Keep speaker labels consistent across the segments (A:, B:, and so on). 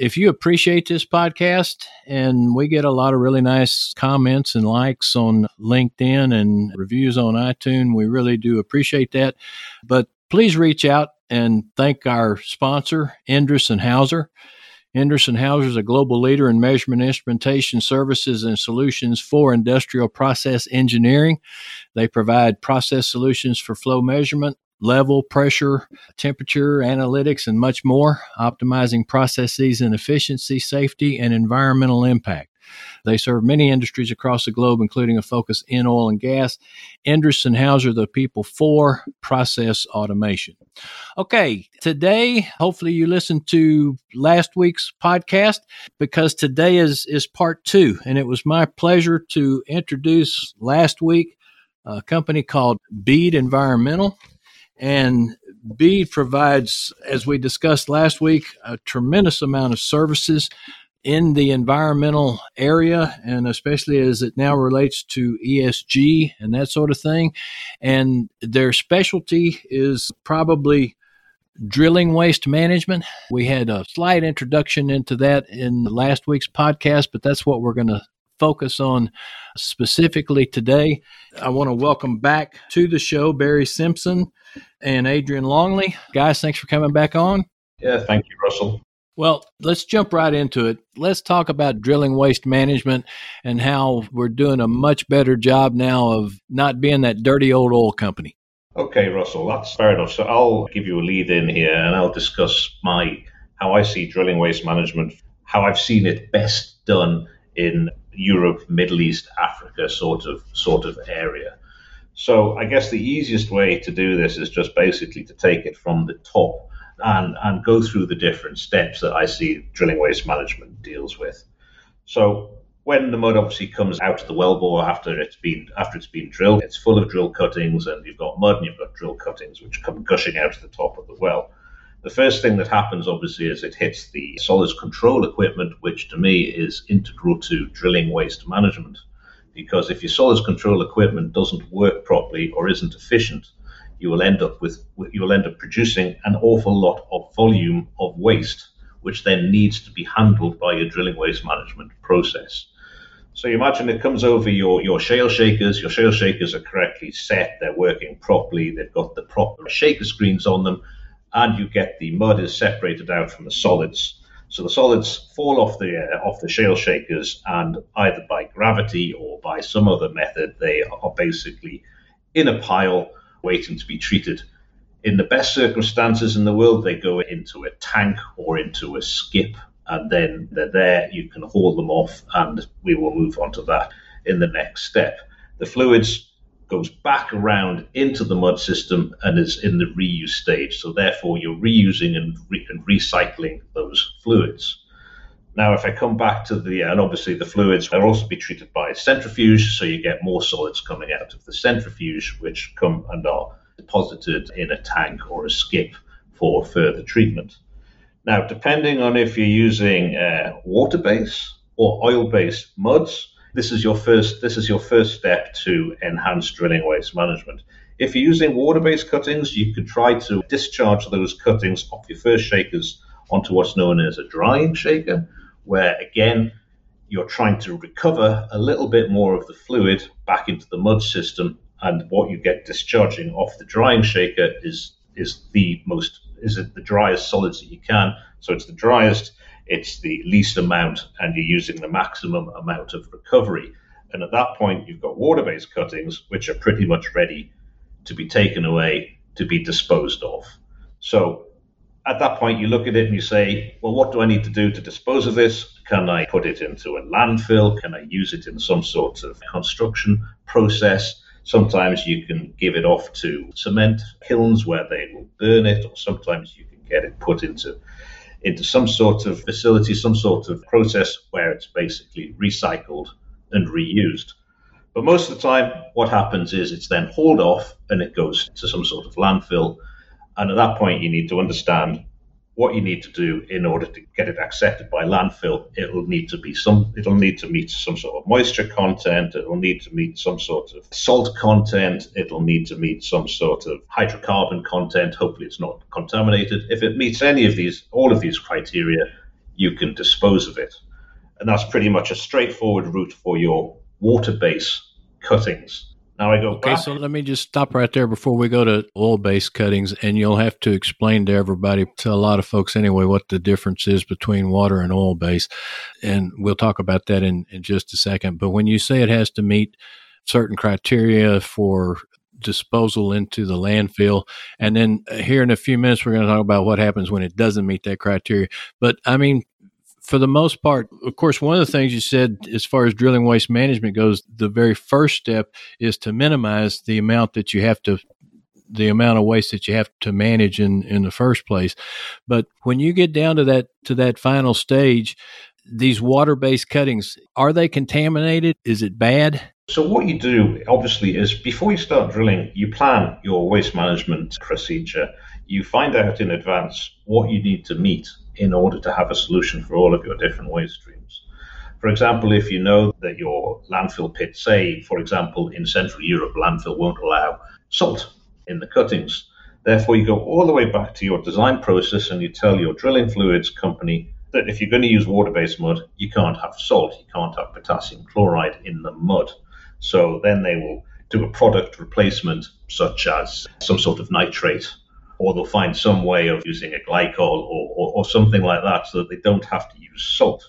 A: If you appreciate this podcast, and we get a lot of really nice comments and likes on LinkedIn and reviews on iTunes, we really do appreciate that. But please reach out and thank our sponsor, Endress and Hauser. Endress and Hauser is a global leader in measurement instrumentation services and solutions for industrial process engineering. They provide process solutions for flow measurement, level, pressure, temperature, analytics, and much more, optimizing processes and efficiency, safety, and environmental impact. They serve many industries across the globe, including a focus in oil and gas. Endress and Hauser, the people for process automation. Okay, today, hopefully you listened to last week's podcast because today is, is part two. And it was my pleasure to introduce last week a company called Bead Environmental. And Bead provides, as we discussed last week, a tremendous amount of services in the environmental area, and especially as it now relates to ESG and that sort of thing. And their specialty is probably drilling waste management. We had a slight introduction into that in last week's podcast, but that's what we're going to focus on specifically today. I want to welcome back to the show Barry Simpson and Adrian Longley. Guys, thanks for coming back on.
B: Yeah, thank you, Russell.
A: Well, let's jump right into it. Let's talk about drilling waste management and how we're doing a much better job now of not being that dirty old oil company.
B: Okay, Russell, that's fair enough. So I'll give you a lead in here and I'll discuss my how I see drilling waste management, how I've seen it best done in Europe, Middle East, Africa sort of sort of area. So I guess the easiest way to do this is just basically to take it from the top and, and go through the different steps that I see drilling waste management deals with. So when the mud obviously comes out of the wellbore after it's been after it's been drilled, it's full of drill cuttings and you've got mud and you've got drill cuttings which come gushing out of the top of the well. The first thing that happens obviously is it hits the solids control equipment, which to me is integral to drilling waste management because if your solids control equipment doesn't work properly or isn't efficient, you will end up with you will end up producing an awful lot of volume of waste, which then needs to be handled by your drilling waste management process. So you imagine it comes over your, your shale shakers. Your shale shakers are correctly set. They're working properly. They've got the proper shaker screens on them, and you get the mud is separated out from the solids. So the solids fall off the uh, off the shale shakers, and either by gravity or by some other method, they are basically in a pile waiting to be treated. In the best circumstances in the world, they go into a tank or into a skip, and then they're there. You can haul them off, and we will move on to that in the next step. The fluids goes back around into the mud system and is in the reuse stage. So therefore, you're reusing and, re- and recycling those fluids. Now, if I come back to the, and obviously the fluids will also be treated by centrifuge, so you get more solids coming out of the centrifuge, which come and are deposited in a tank or a skip for further treatment. Now, depending on if you're using uh, water-based or oil-based muds, this is your first this is your first step to enhance drilling waste management. If you're using water-based cuttings, you could try to discharge those cuttings off your first shakers onto what's known as a drying shaker, where again you're trying to recover a little bit more of the fluid back into the mud system, and what you get discharging off the drying shaker is is the most is it the driest solids that you can. So it's the driest it's the least amount and you're using the maximum amount of recovery. And at that point, you've got water based cuttings, which are pretty much ready to be taken away to be disposed of. So at that point, you look at it and you say, well, what do I need to do to dispose of this? Can I put it into a landfill? Can I use it in some sort of construction process? Sometimes you can give it off to cement kilns where they will burn it, or sometimes you can get it put into into some sort of facility, some sort of process where it's basically recycled and reused. But most of the time, what happens is it's then hauled off and it goes to some sort of landfill. And at that point, you need to understand what you need to do in order to get it accepted by landfill. It'll need to be some. It'll need to meet some sort of moisture content. It'll need to meet some sort of salt content. It'll need to meet some sort of hydrocarbon content. Hopefully, it's not contaminated. If it meets any of these, all of these criteria, you can dispose of it, and that's pretty much a straightforward route for your water base cuttings. Now I go
A: okay,
B: back.
A: so let me just stop right there before we go to oil-based cuttings, and you'll have to explain to everybody, to a lot of folks anyway, what the difference is between water and oil-based, and we'll talk about that in, in just a second. But when you say it has to meet certain criteria for disposal into the landfill. And then uh, here in a few minutes, we're going to talk about what happens when it doesn't meet that criteria. But I mean, for the most part, of course, one of the things you said as far as drilling waste management goes, the very first step is to minimize the amount that you have to the amount of waste that you have to manage in in the first place. But when you get down to that to that final stage, these water-based cuttings, are they contaminated? Is it bad?
B: So what you do obviously is before you start drilling, you plan your waste management procedure. You find out in advance what you need to meet in order to have a solution for all of your different waste streams. For example, if you know that your landfill pit, say, for example, in Central Europe, landfill won't allow salt in the cuttings. Therefore, you go all the way back to your design process and you tell your drilling fluids company that if you're going to use water based mud, you can't have salt, you can't have potassium chloride in the mud. So then they will do a product replacement, such as some sort of nitrate or they'll find some way of using a glycol or, or, or, something like that so that they don't have to use salt.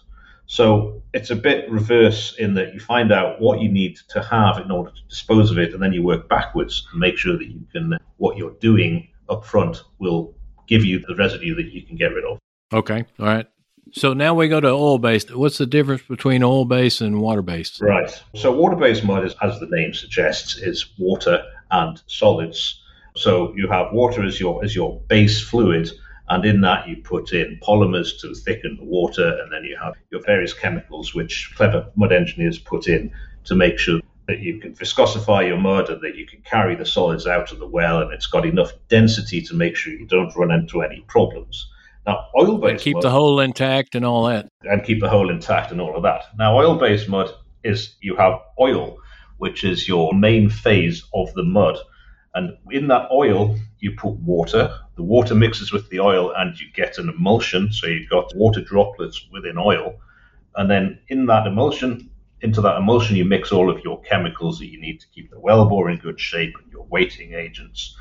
B: So it's a bit reverse in that you find out what you need to have in order to dispose of it, and then you work backwards to make sure that you can what you're doing up front will give you the residue that you can get rid of.
A: Okay, all right. So now we go to oil based. What's the difference between oil based and water based?
B: Right. So water based mud, is, as the name suggests, is water and solids so you have water as your as your base fluid, and in that you put in polymers to thicken the water, and then you have your various chemicals which clever mud engineers put in to make sure that you can viscosify your mud and that you can carry the solids out of the well, and it's got enough density to make sure you don't run into any problems. Now, oil-based
A: keep
B: mud,
A: the hole intact and all that,
B: and keep the hole intact and all of that. Now, oil-based mud is you have oil, which is your main phase of the mud. And in that oil, you put water. The water mixes with the oil, and you get an emulsion. So you've got water droplets within oil. And then in that emulsion, into that emulsion, you mix all of your chemicals that you need to keep the wellbore in good shape and your weighting agents.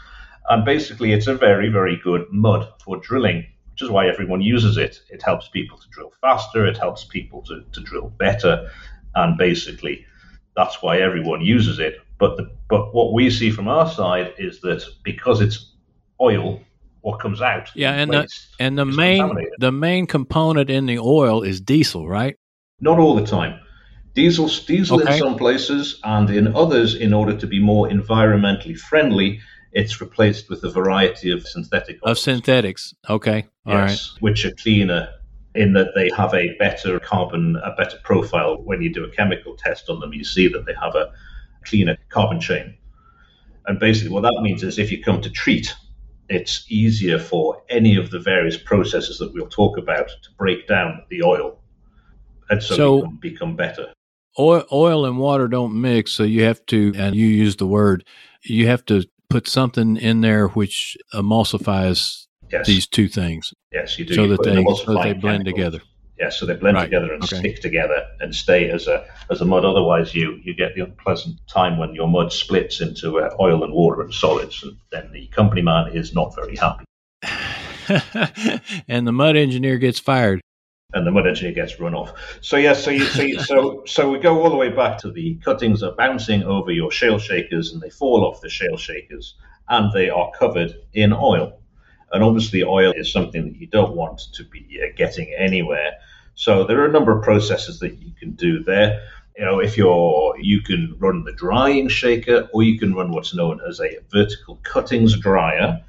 B: And basically, it's a very, very good mud for drilling, which is why everyone uses it. It helps people to drill faster, it helps people to, to drill better. And basically, that's why everyone uses it. But the, but what we see from our side is that because it's oil, what comes out,
A: yeah, and the and the main the main component in the oil is diesel, right?
B: Not all the time. Diesel, diesel okay. in some places, and in others, in order to be more environmentally friendly, it's replaced with a variety of synthetic
A: oils. of synthetics. Okay,
B: all yes, right. which are cleaner in that they have a better carbon, a better profile. When you do a chemical test on them, you see that they have a cleaner carbon chain. And basically, what that means is if you come to treat, it's easier for any of the various processes that we'll talk about to break down the oil and so, so become, become better.
A: Oil, oil and water don't mix, so you have to, and you use the word, you have to put something in there which emulsifies yes. these two things.
B: Yes, you do.
A: So
B: you
A: that they so that they blend chemicals. together.
B: Yeah, so they blend right. together and okay. stick together and stay as a as a mud. Otherwise, you you get the unpleasant time when your mud splits into uh, oil and water and solids, and then the company man is not very happy.
A: and the mud engineer gets fired.
B: And the mud engineer gets run off. So yes, so you, so you, so so we go all the way back to the cuttings are bouncing over your shale shakers, and they fall off the shale shakers, and they are covered in oil. And obviously, oil is something that you don't want to be uh, getting anywhere. So there are a number of processes that you can do there. You know, if you're, you can run the drying shaker, or you can run what's known as a vertical cuttings dryer,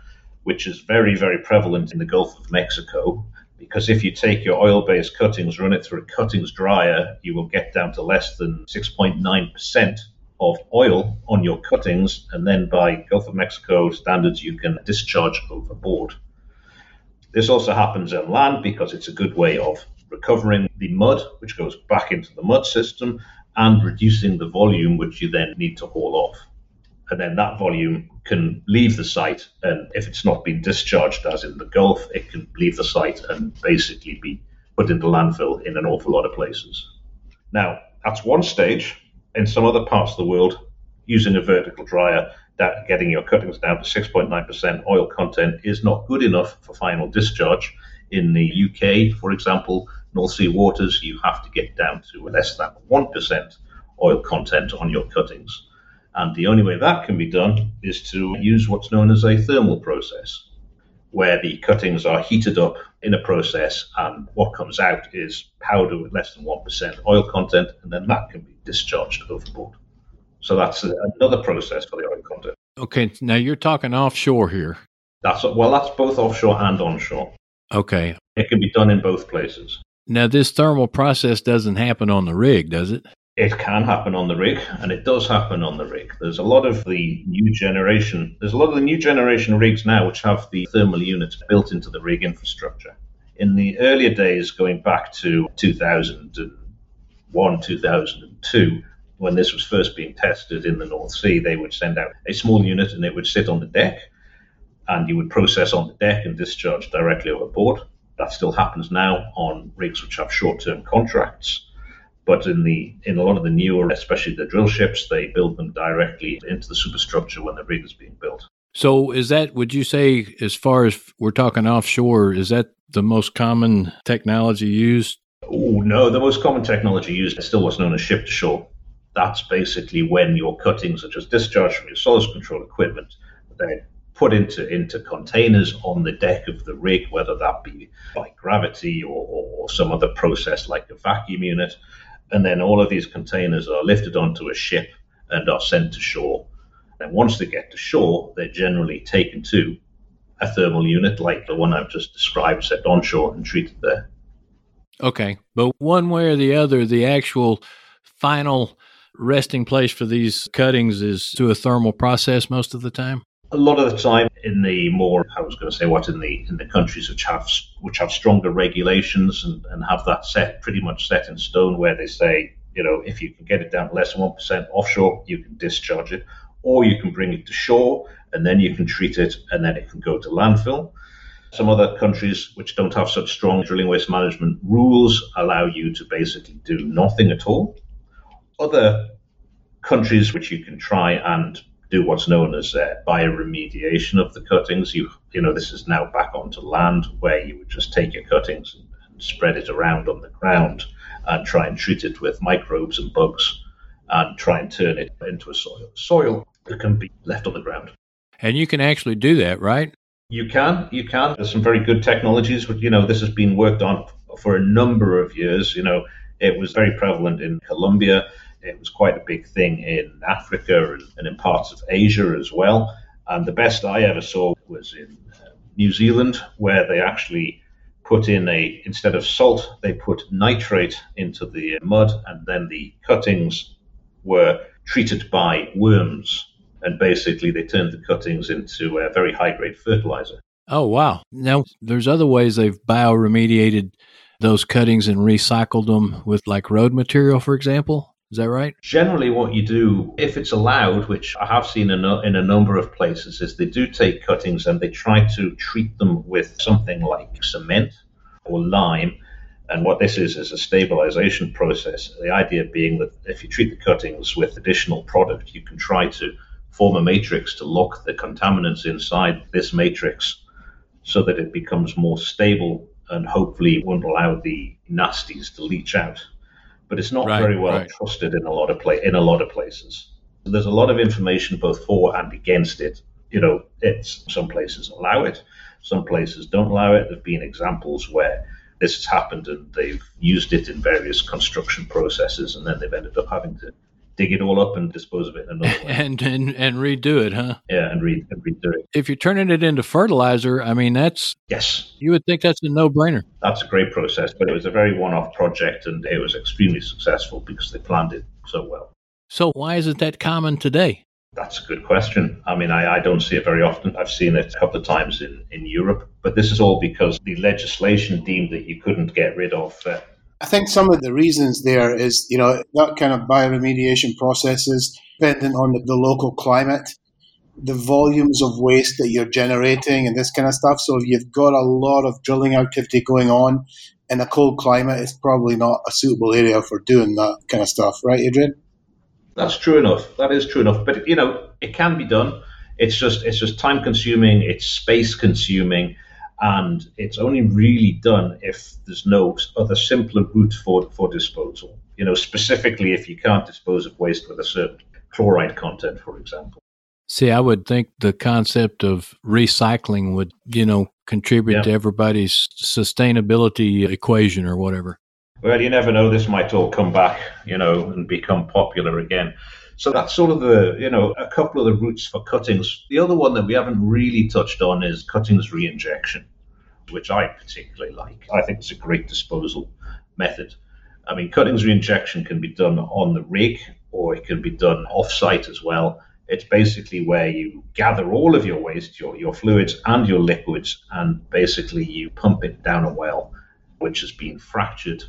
B: which is very, very prevalent in the Gulf of Mexico. Because if you take your oil based cuttings, run it through a cuttings dryer, you will get down to less than 6.9% of oil on your cuttings. And then by Gulf of Mexico standards, you can discharge overboard. This also happens on land because it's a good way of recovering the mud, which goes back into the mud system, and reducing the volume, which you then need to haul off. And then that volume can leave the site, and if it's not been discharged, as in the Gulf, it can leave the site and basically be put into landfill in an awful lot of places. Now, that's one stage. In some other parts of the world, using a vertical dryer, that getting your cuttings down to 6.9% oil content is not good enough for final discharge. In the UK, for example, North Sea waters, you have to get down to less than 1% oil content on your cuttings. And the only way that can be done is to use what's known as a thermal process, where the cuttings are heated up in a process and what comes out is powder with less than 1% oil content, and then that can be discharged overboard. So that's another process for the oil content.
A: Okay, now you're talking offshore here.
B: That's well, that's both offshore and onshore.
A: Okay.
B: It can be done in both places.
A: Now, this thermal process doesn't happen on the rig, does it?
B: It can happen on the rig, and it does happen on the rig. There's a lot of the new generation. There's a lot of the new generation rigs now which have the thermal units built into the rig infrastructure. In the earlier days, going back to 2001, 2002, when this was first being tested in the North Sea, they would send out a small unit and it would sit on the deck, and you would process on the deck and discharge directly overboard. That still happens now on rigs which have short-term contracts but in the in a lot of the newer, especially the drill ships, they build them directly into the superstructure when the rig is being built.
A: So is that would you say as far as we're talking offshore, is that the most common technology used?
B: Oh no, the most common technology used is still what's known as ship to shore. That's basically when your cuttings are just discharged from your solids control equipment. They're put into into containers on the deck of the rig, whether that be by gravity or, or some other process like a vacuum unit and then all of these containers are lifted onto a ship and are sent to shore. And once they get to shore, they're generally taken to a thermal unit like the one I've just described, set onshore and treated there.
A: Okay. But one way or the other, the actual final resting place for these cuttings is to a thermal process most of the time?
B: A lot of the time in the more I was going to say what in the in the countries which have which have stronger regulations and, and have that set pretty much set in stone where they say you know if you can get it down to less than one percent offshore you can discharge it or you can bring it to shore and then you can treat it and then it can go to landfill. Some other countries which don't have such strong drilling waste management rules allow you to basically do nothing at all. Other countries which you can try and do what's known as uh, bioremediation of the cuttings. You you know this is now back onto land where you would just take your cuttings and, and spread it around on the ground and try and treat it with microbes and bugs and try and turn it into a soil soil that can be left on the ground.
A: And you can actually do that, right?
B: You can, you can. There's some very good technologies. But, you know, this has been worked on for a number of years. You know, it was very prevalent in Colombia it was quite a big thing in Africa and, and in parts of Asia as well. And the best I ever saw was in uh, New Zealand, where they actually put in a instead of salt, they put nitrate into the mud, and then the cuttings were treated by worms, and basically they turned the cuttings into a very high grade fertilizer.
A: Oh wow! Now there's other ways they've bioremediated those cuttings and recycled them with like road material, for example. Is that right?
B: Generally, what you do, if it's allowed, which I have seen in a, in a number of places, is they do take cuttings and they try to treat them with something like cement or lime. And what this is is a stabilization process. The idea being that if you treat the cuttings with additional product, you can try to form a matrix to lock the contaminants inside this matrix so that it becomes more stable and hopefully won't allow the nasties to leach out but it's not right, very well right. trusted in a lot of play in a lot of places. So there's a lot of information both for and against it. You know, it's some places allow it, some places don't allow it. There've been examples where this has happened and they've used it in various construction processes, and then they've ended up having to dig it all up and dispose of it in another way.
A: and, and and redo it, huh?
B: Yeah, and, re- and redo it.
A: If you're turning it into fertilizer, I mean, that's
B: yes,
A: you would think that's a no-brainer.
B: That's a great process, but it was a very one-off project, and it was extremely successful because they planned it so well.
A: So why isn't that common today?
B: That's a good question. I mean, I, I, don't see it very often. I've seen it a couple of times in, in Europe, but this is all because the legislation deemed that you couldn't get rid of. Uh,
C: I think some of the reasons there is, you know, that kind of bioremediation processes dependent on the, the local climate, the volumes of waste that you're generating, and this kind of stuff. So if you've got a lot of drilling activity going on in a cold climate, it's probably not a suitable area for doing that kind of stuff, right, Adrian?
B: That's true enough. That is true enough. But you know, it can be done. It's just it's just time consuming. It's space consuming, and it's only really done if there's no other simpler route for for disposal. You know, specifically if you can't dispose of waste with a certain chloride content, for example.
A: See, I would think the concept of recycling would, you know, contribute yeah. to everybody's sustainability equation or whatever
B: well, you never know, this might all come back, you know, and become popular again. So that's sort of the, you know, a couple of the routes for cuttings. The other one that we haven't really touched on is cuttings reinjection, which I particularly like. I think it's a great disposal method. I mean, cuttings reinjection can be done on the rig or it can be done off-site as well. It's basically where you gather all of your waste, your, your fluids and your liquids, and basically you pump it down a well, which has been fractured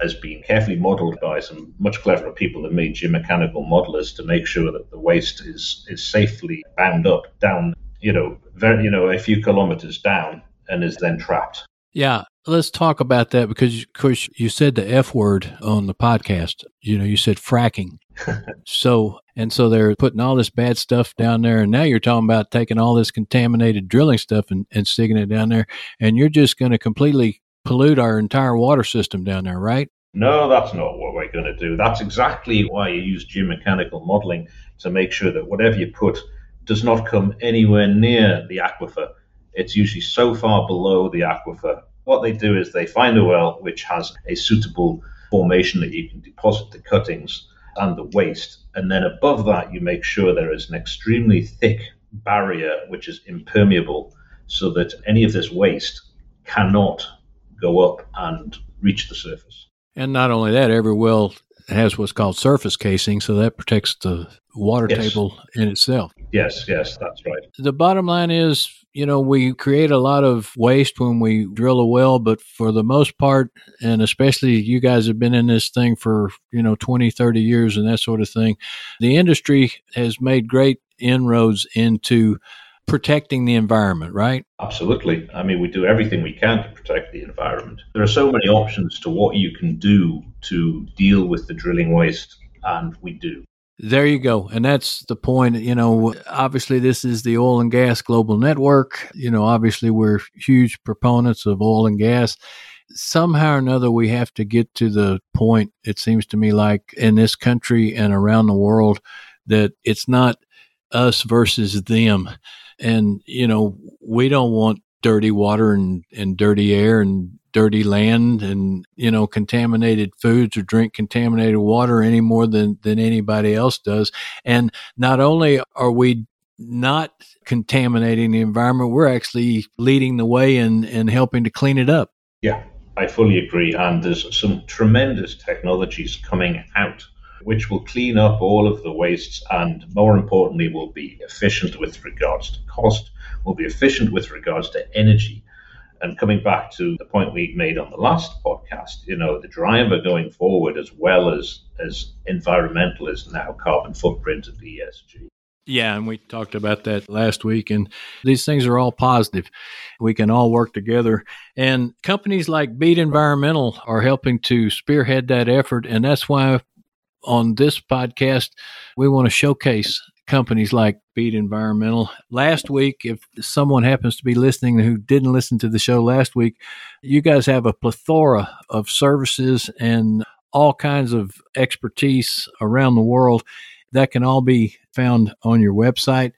B: has been carefully modeled by some much cleverer people than me, geomechanical modelers, to make sure that the waste is is safely bound up down, you know, very, you know, a few kilometers down and is then trapped.
A: Yeah, let's talk about that because, of course, you said the F word on the podcast. You know, you said fracking. so, and so they're putting all this bad stuff down there. And now you're talking about taking all this contaminated drilling stuff and, and sticking it down there. And you're just going to completely pollute our entire water system down there, right?
B: No, that's not what we're going to do. That's exactly why you use geomechanical modeling to make sure that whatever you put does not come anywhere near the aquifer. It's usually so far below the aquifer. What they do is they find a well which has a suitable formation that you can deposit the cuttings and the waste. And then above that, you make sure there is an extremely thick barrier which is impermeable so that any of this waste cannot go up and reach the surface.
A: And not only that, every well has what's called surface casing, so that protects the water yes. table in itself.
B: Yes, yes, that's right.
A: The bottom line is, you know, we create a lot of waste when we drill a well, but for the most part, and especially you guys have been in this thing for, you know, 20, 30 years and that sort of thing, the industry has made great inroads into protecting the environment, right?
B: Absolutely. I mean, we do everything we can to protect the environment. There are so many options to what you can do to deal with the drilling waste, and we do.
A: There you go. And that's the point. You know, obviously, this is the oil and gas global network. You know, obviously, we're huge proponents of oil and gas. Somehow or another, we have to get to the point, it seems to me like in this country and around the world, that it's not us versus them and, you know, we don't want dirty water and, and dirty air and dirty land and, you know, contaminated foods or drink contaminated water any more than, than anybody else does. And not only are we not contaminating the environment, we're actually leading the way and, and helping to clean it up.
B: Yeah, I fully agree. And there's some tremendous technologies coming out which will clean up all of the wastes and, more importantly, will be efficient with regards to cost, will be efficient with regards to energy. And coming back to the point we made on the last podcast, you know, the driver going forward as well as as environmental is now carbon footprint of ESG.
A: Yeah, and we talked about that last week. And these things are all positive. We can all work together. And companies like Bead Environmental are helping to spearhead that effort. And that's why on this podcast, we want to showcase companies like Bead Environmental. Last week, if someone happens to be listening who didn't listen to the show last week, you guys have a plethora of services and all kinds of expertise around the world that can all be found on your website.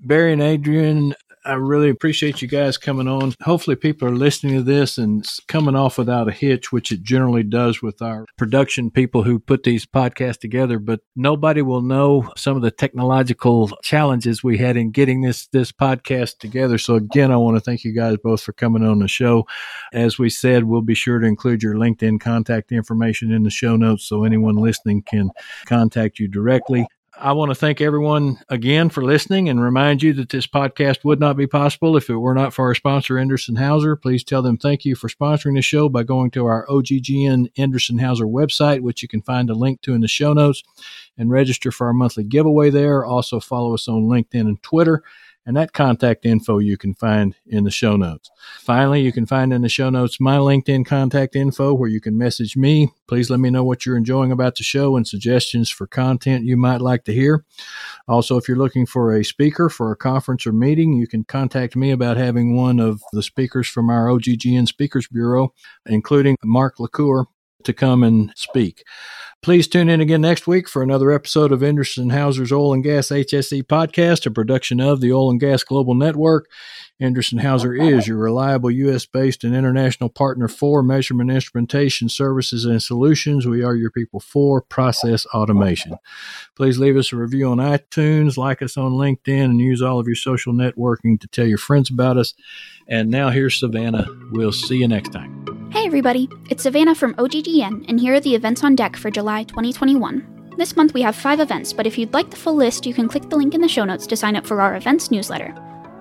A: Barry and Adrian, I really appreciate you guys coming on. Hopefully, people are listening to this and coming off without a hitch, which it generally does with our production people who put these podcasts together. But nobody will know some of the technological challenges we had in getting this this podcast together. So again, I want to thank you guys both for coming on the show. As we said, we'll be sure to include your LinkedIn contact information in the show notes so anyone listening can contact you directly. I want to thank everyone again for listening and remind you that this podcast would not be possible if it were not for our sponsor, Endress and Hauser. Please tell them thank you for sponsoring the show by going to our OGGN Endress and Hauser website, which you can find a link to in the show notes, and register for our monthly giveaway there. Also, follow us on LinkedIn and Twitter and that contact info you can find in the show notes. Finally, you can find in the show notes my LinkedIn contact info where you can message me. Please let me know what you're enjoying about the show and suggestions for content you might like to hear. Also, if you're looking for a speaker for a conference or meeting, you can contact me about having one of the speakers from our OGGN Speakers Bureau, including Mark LaCour, to come and speak. Please tune in again next week for another episode of Endress and Hauser's Oil and Gas HSE podcast, a production of the Oil and Gas Global Network. Endress and Hauser is your reliable U.S. based and international partner for measurement instrumentation services and solutions. We are your people for process automation. Please leave us a review on iTunes, like us on LinkedIn, and use all of your social networking to tell your friends about us. And now here's Savannah. We'll see you next time.
D: Hey, everybody. It's Savannah from OGGN, and here are the events on deck for July 2021. This month we have five events, but if you'd like the full list, you can click the link in the show notes to sign up for our events newsletter.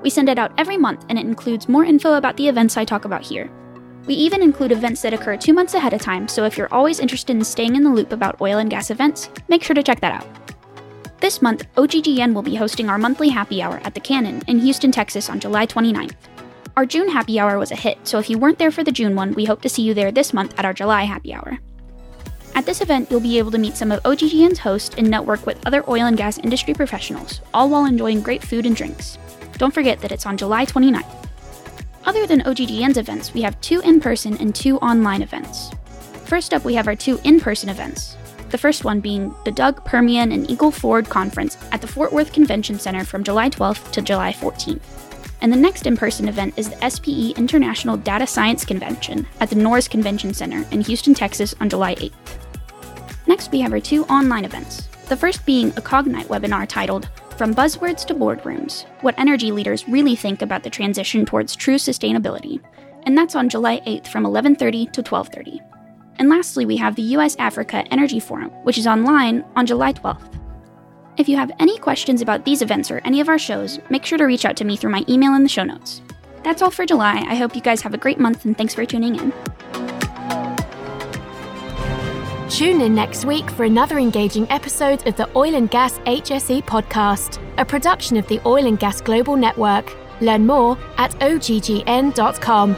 D: We send it out every month, and it includes more info about the events I talk about here. We even include events that occur two months ahead of time, so if you're always interested in staying in the loop about oil and gas events, make sure to check that out. This month, OGGN will be hosting our monthly happy hour at the Cannon in Houston, Texas on July 29th. Our June happy hour was a hit, so if you weren't there for the June one, we hope to see you there this month at our July happy hour. At this event, you'll be able to meet some of OGGN's hosts and network with other oil and gas industry professionals, all while enjoying great food and drinks. Don't forget that it's on July 29th. Other than OGGN's events, we have two in person and two online events. First up, we have our two in person events. The first one being the DUG Permian and Eagle Ford Conference at the Fort Worth Convention Center from July 12th to July 14th. And the next in person event is the SPE International Data Science Convention at the Norris Convention Center in Houston, Texas on July 8th. Next, we have our two online events. The first being a Cognite webinar titled from buzzwords to boardrooms, what energy leaders really think about the transition towards true sustainability. And that's on July 8th from 11:30 to 12:30. And lastly, we have the US Africa Energy Forum, which is online on July 12th. If you have any questions about these events or any of our shows, make sure to reach out to me through my email in the show notes. That's all for July. I hope you guys have a great month and thanks for tuning in.
E: Tune in next week for another engaging episode of the Oil and Gas HSE podcast, a production of the Oil and Gas Global Network. Learn more at oggn.com.